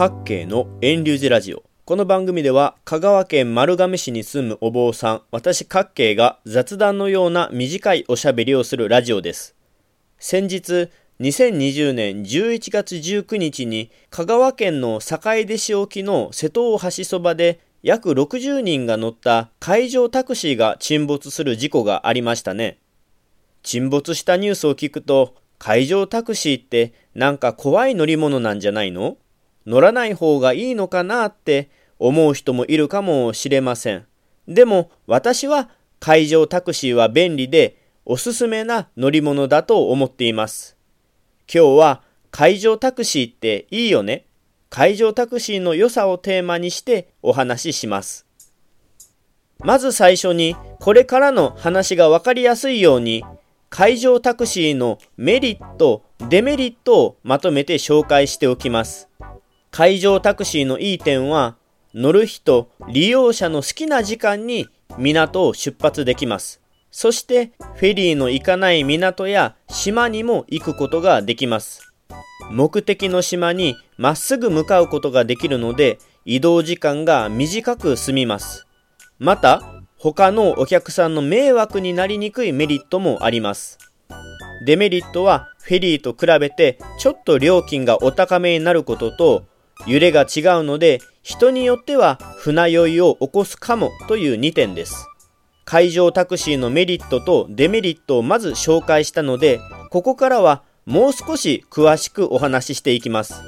各系の遠流寺ラジオ。この番組では香川県丸亀市に住むお坊さん、私各系が雑談のような短いおしゃべりをするラジオです。先日、2020年11月19日に香川県の坂出市沖の瀬戸大橋そばで約60人が乗った海上タクシーが沈没する事故がありましたね。沈没したニュースを聞くと海上タクシーってなんか怖い乗り物なんじゃないの？乗らない方がいいのかなって思う人もいるかもしれません。でも私は海上タクシーは便利でおすすめな乗り物だと思っています。今日は海上タクシーっていいよね。海上タクシーの良さをテーマにしてお話しします。まず最初にこれからの話がわかりやすいように海上タクシーのメリット、デメリットをまとめて紹介しておきます。海上タクシーのいい点は、乗る人、利用者の好きな時間に港を出発できます。そして、フェリーの行かない港や島にも行くことができます。目的の島にまっすぐ向かうことができるので、移動時間が短く済みます。また、他のお客さんの迷惑になりにくいメリットもあります。デメリットはフェリーと比べてちょっと料金がお高めになることと揺れが違うので人によっては船酔いを起こすかもという2点です。海上タクシーのメリットとデメリットをまず紹介したのでここからはもう少し詳しくお話ししていきます。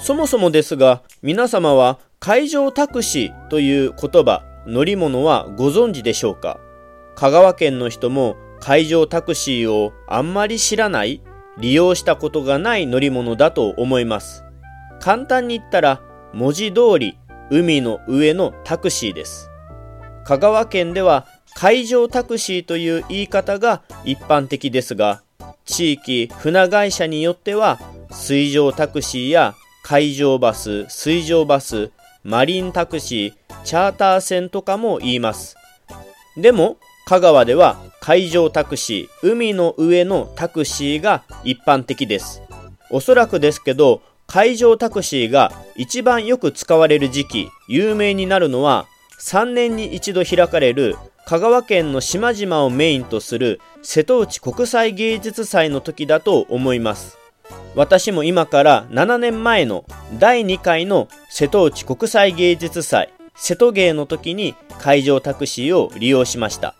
そもそもですが皆様は海上タクシーという言葉乗り物はご存知でしょうか？香川県の人も海上タクシーをあんまり知らない利用したことがない乗り物だと思います簡単に言ったら文字通り海の上のタクシーです香川県では海上タクシーという言い方が一般的ですが地域船会社によっては水上タクシーや海上バス水上バスマリンタクシー、チャーター船とかも言います。でも、香川では海上タクシー、海の上のタクシーが一般的です。おそらくですけど、海上タクシーが一番よく使われる時期、有名になるのは、3年に一度開かれる香川県の島々をメインとする瀬戸内国際芸術祭の時だと思います。私も今から7年前の第2回の瀬戸内国際芸術祭瀬戸芸の時に会場タクシーを利用しました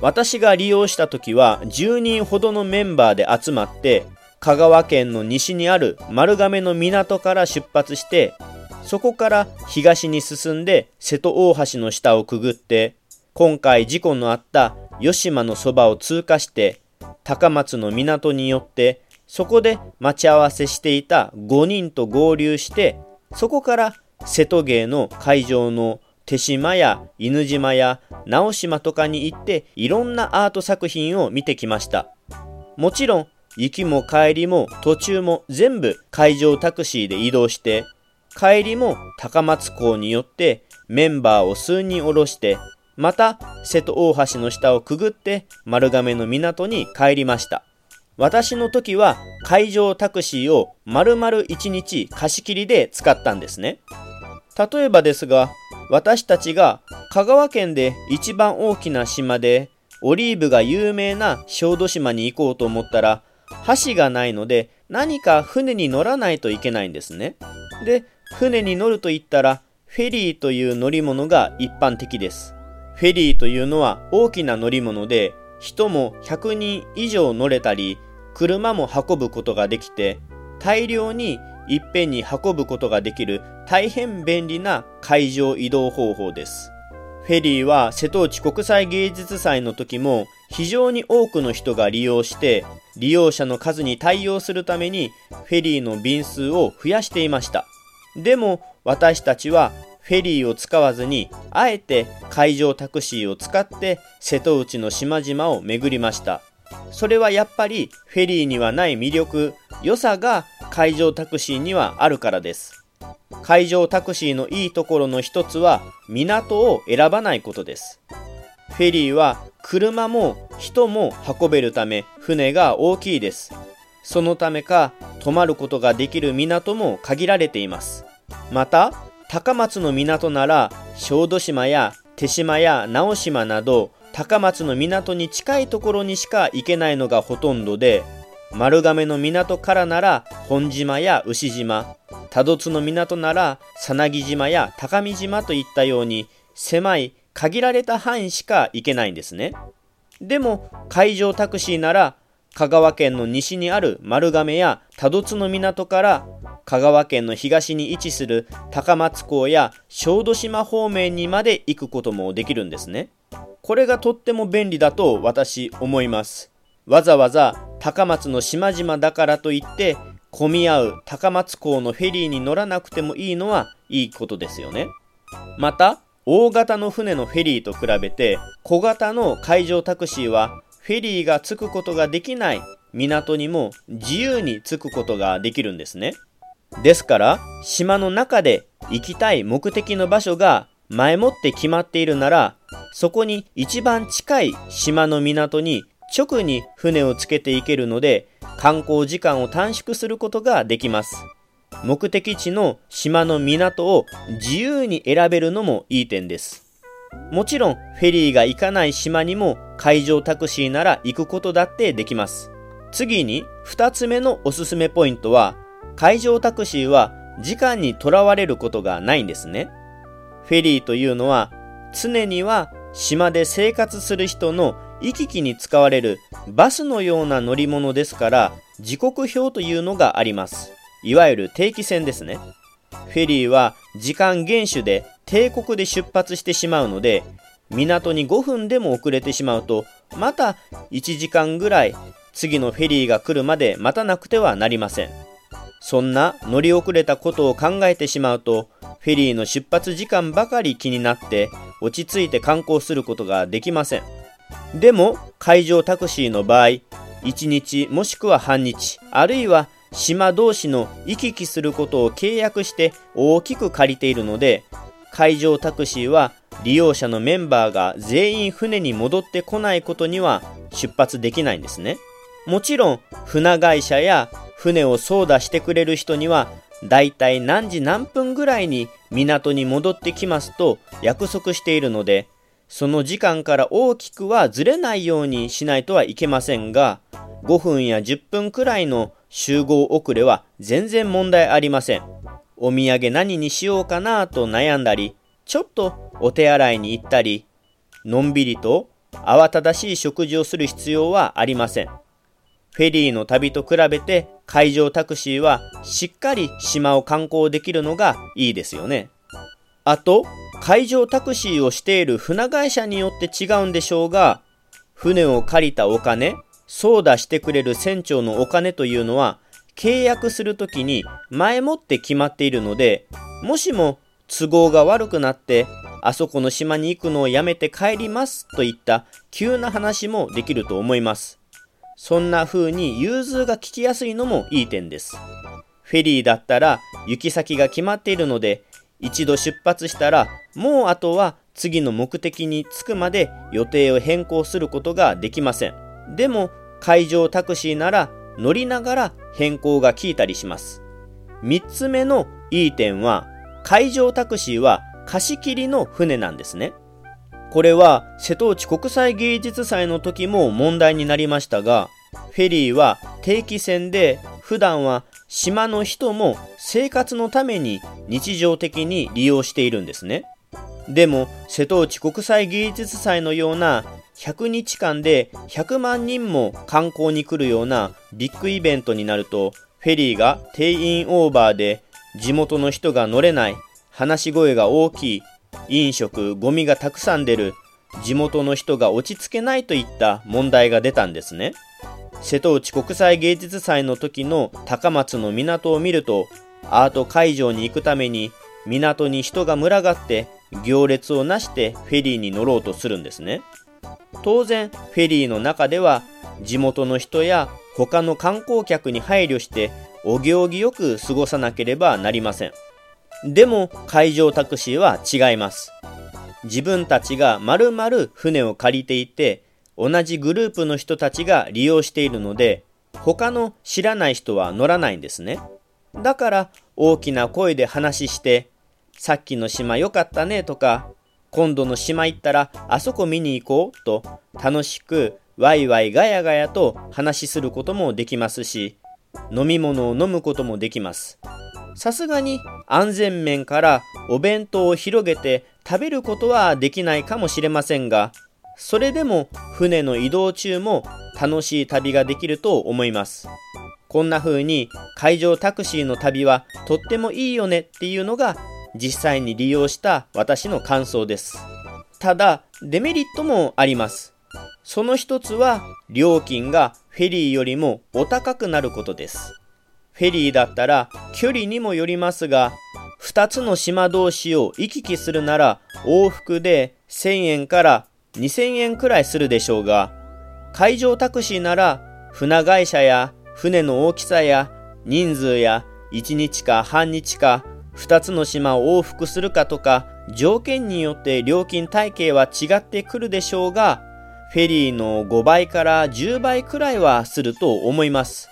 私が利用した時は10人ほどのメンバーで集まって香川県の西にある丸亀の港から出発してそこから東に進んで瀬戸大橋の下をくぐって今回事故のあった吉島のそばを通過して高松の港によってそこで待ち合わせしていた5人と合流して、そこから瀬戸芸の会場の手島や犬島や直島とかに行っていろんなアート作品を見てきました。もちろん行きも帰りも途中も全部会場タクシーで移動して帰りも高松港によってメンバーを数人降ろしてまた瀬戸大橋の下をくぐって丸亀の港に帰りました。私の時は海上タクシーを丸々1日貸し切りで使ったんですね。例えばですが、私たちが香川県で一番大きな島でオリーブが有名な小豆島に行こうと思ったら橋がないので何か船に乗らないといけないんですね。で、船に乗ると言ったらフェリーという乗り物が一般的です。フェリーというのは大きな乗り物で人も100人以上乗れたり車も運ぶことができて、大量にいっぺんに運ぶことができる大変便利な海上移動方法です。フェリーは瀬戸内国際芸術祭の時も非常に多くの人が利用して利用者の数に対応するためにフェリーの便数を増やしていました。でも私たちはフェリーを使わずにあえて海上タクシーを使って瀬戸内の島々を巡りました。それはやっぱりフェリーにはない魅力、良さが海上タクシーにはあるからです。海上タクシーのいいところの一つは港を選ばないことです。フェリーは車も人も運べるため船が大きいです。そのためか泊まることができる港も限られています。また高松の港なら小豆島や手島や直島など高松の港に近いところにしか行けないのがほとんどで丸亀の港からなら本島や牛島多度津の港ならさなぎ島や高見島といったように狭い限られた範囲しか行けないんですねでも海上タクシーなら香川県の西にある丸亀や多度津の港から香川県の東に位置する高松港や小豆島方面にまで行くこともできるんですね。これがとっても便利だと私思います。わざわざ高松の島々だからといって混み合う高松港のフェリーに乗らなくてもいいのはいいことですよね。また大型の船のフェリーと比べて小型の海上タクシーはフェリーが着くことができない港にも自由に着くことができるんですね。ですから島の中で行きたい目的の場所が前もって決まっているならそこに一番近い島の港に直に船をつけていけるので観光時間を短縮することができます。目的地の島の港を自由に選べるのもいい点です。もちろんフェリーが行かない島にも海上タクシーなら行くことだってできます。次に2つ目のおすすめポイントは海上タクシーは時間にとらわれることがないんですね。フェリーというのは常には島で生活する人の行き来に使われるバスのような乗り物ですから時刻表というのがあります。いわゆる定期船ですね。フェリーは時間厳守で帝国で出発してしまうので港に5分でも遅れてしまうとまた1時間ぐらい次のフェリーが来るまで待たなくてはなりませんそんな乗り遅れたことを考えてしまうとフェリーの出発時間ばかり気になって落ち着いて観光することができませんでも海上タクシーの場合1日もしくは半日あるいは島同士の行き来することを契約して大きく借りているので海上タクシーは利用者のメンバーが全員船に戻ってこないことには出発できないんですね。もちろん船会社や船を操舵してくれる人にはだいたい何時何分ぐらいに港に戻ってきますと約束しているのでその時間から大きくはずれないようにしないとはいけませんが5分や10分くらいの集合遅れは全然問題ありません。お土産何にしようかなと悩んだり、ちょっとお手洗いに行ったり、のんびりと慌ただしい食事をする必要はありません。フェリーの旅と比べて海上タクシーはしっかり島を観光できるのがいいですよね。あと、海上タクシーをしている船会社によって違うんでしょうが、船を借りたお金、操舵してくれる船長のお金というのは契約するときに前もって決まっているのでもしも都合が悪くなってあそこの島に行くのをやめて帰りますといった急な話もできると思います。そんな風に融通が利きやすいのもいい点です。フェリーだったら行き先が決まっているので一度出発したらもうあとは次の目的に着くまで予定を変更することができません。でも海上タクシーなら乗りながら変更が効いたりします。3つ目のいい点は海上タクシーは貸し切りの船なんですね。これは瀬戸内国際芸術祭の時も問題になりましたが、フェリーは定期船で普段は島の人も生活のために日常的に利用しているんですね。でも瀬戸内国際芸術祭のような100日間で100万人も観光に来るようなビッグイベントになるとフェリーが定員オーバーで地元の人が乗れない。話し声が大きい。飲食ゴミがたくさん出る。地元の人が落ち着けないといった問題が出たんですね。瀬戸内国際芸術祭の時の高松の港を見るとアート会場に行くために港に人が群がって行列をなしてフェリーに乗ろうとするんですね。当然フェリーの中では地元の人や他の観光客に配慮してお行儀よく過ごさなければなりません。でも海上タクシーは違います。自分たちがまるまる船を借りていて同じグループの人たちが利用しているので他の知らない人は乗らないんですね。だから大きな声で話して、さっきの島良かったねとか、今度の島行ったらあそこ見に行こうと楽しくワイワイガヤガヤと話しすることもできますし、飲み物を飲むこともできます。さすがに安全面からお弁当を広げて食べることはできないかもしれませんが、それでも船の移動中も楽しい旅ができると思います。こんな風に海上タクシーの旅はとってもいいよねっていうのが実際に利用した私の感想です。ただ、デメリットもあります。その一つは料金がフェリーよりもお高くなることです。フェリーだったら距離にもよりますが、2つの島同士を行き来するなら往復で1000円から2000円くらいするでしょうが、海上タクシーなら船会社や船の大きさや人数や1日か半日か2つの島を往復するかとか条件によって料金体系は違ってくるでしょうがフェリーの5倍から10倍くらいはすると思います。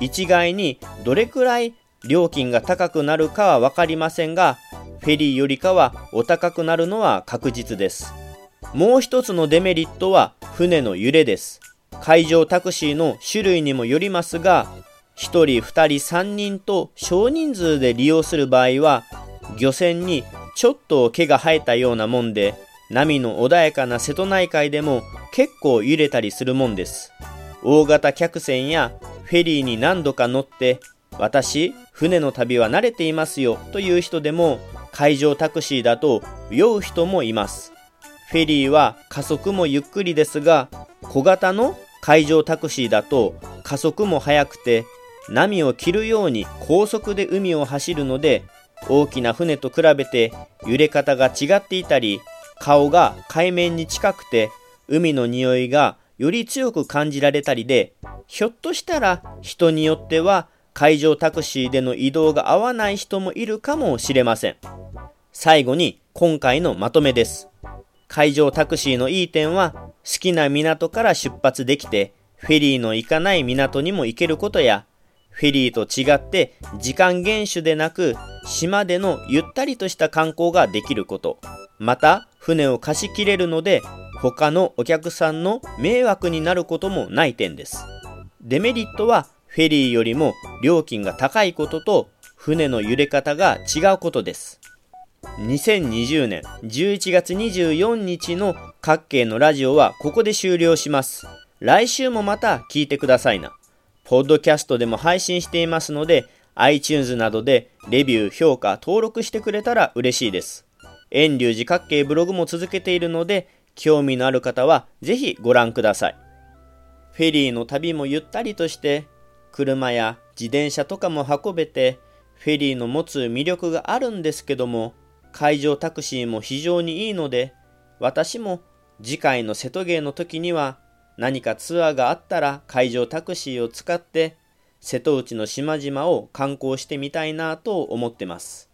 一概にどれくらい料金が高くなるかはわかりませんが、フェリーよりかはお高くなるのは確実です。もう一つのデメリットは船の揺れです。海上タクシーの種類にもよりますが、1人、2人、3人と少人数で利用する場合は、漁船にちょっと毛が生えたようなもんで、波の穏やかな瀬戸内海でも結構揺れたりするもんです。大型客船やフェリーに何度か乗って、私、船の旅は慣れていますよという人でも、海上タクシーだと酔う人もいます。フェリーは加速もゆっくりですが、小型の海上タクシーだと加速も速くて、波を切るように高速で海を走るので、大きな船と比べて揺れ方が違っていたり、顔が海面に近くて海の匂いがより強く感じられたりで、ひょっとしたら人によっては海上タクシーでの移動が合わない人もいるかもしれません。最後に今回のまとめです。海上タクシーのいい点は好きな港から出発できてフェリーの行かない港にも行けることやフェリーと違って時間厳守でなく島でのゆったりとした観光ができることまた船を貸し切れるので他のお客さんの迷惑になることもない点です。デメリットはフェリーよりも料金が高いことと船の揺れ方が違うことです。2020年11月24日の各系のラジオはここで終了します。来週もまた聞いてくださいな。ポッドキャストでも配信していますので、iTunes などでレビュー、評価、登録してくれたら嬉しいです。遠流寺各系ブログも続けているので、興味のある方はぜひご覧ください。フェリーの旅もゆったりとして、車や自転車とかも運べて、フェリーの持つ魅力があるんですけども、海上タクシーも非常にいいので、私も次回の瀬戸芸の時には何かツアーがあったら海上タクシーを使って瀬戸内の島々を観光してみたいなと思ってます。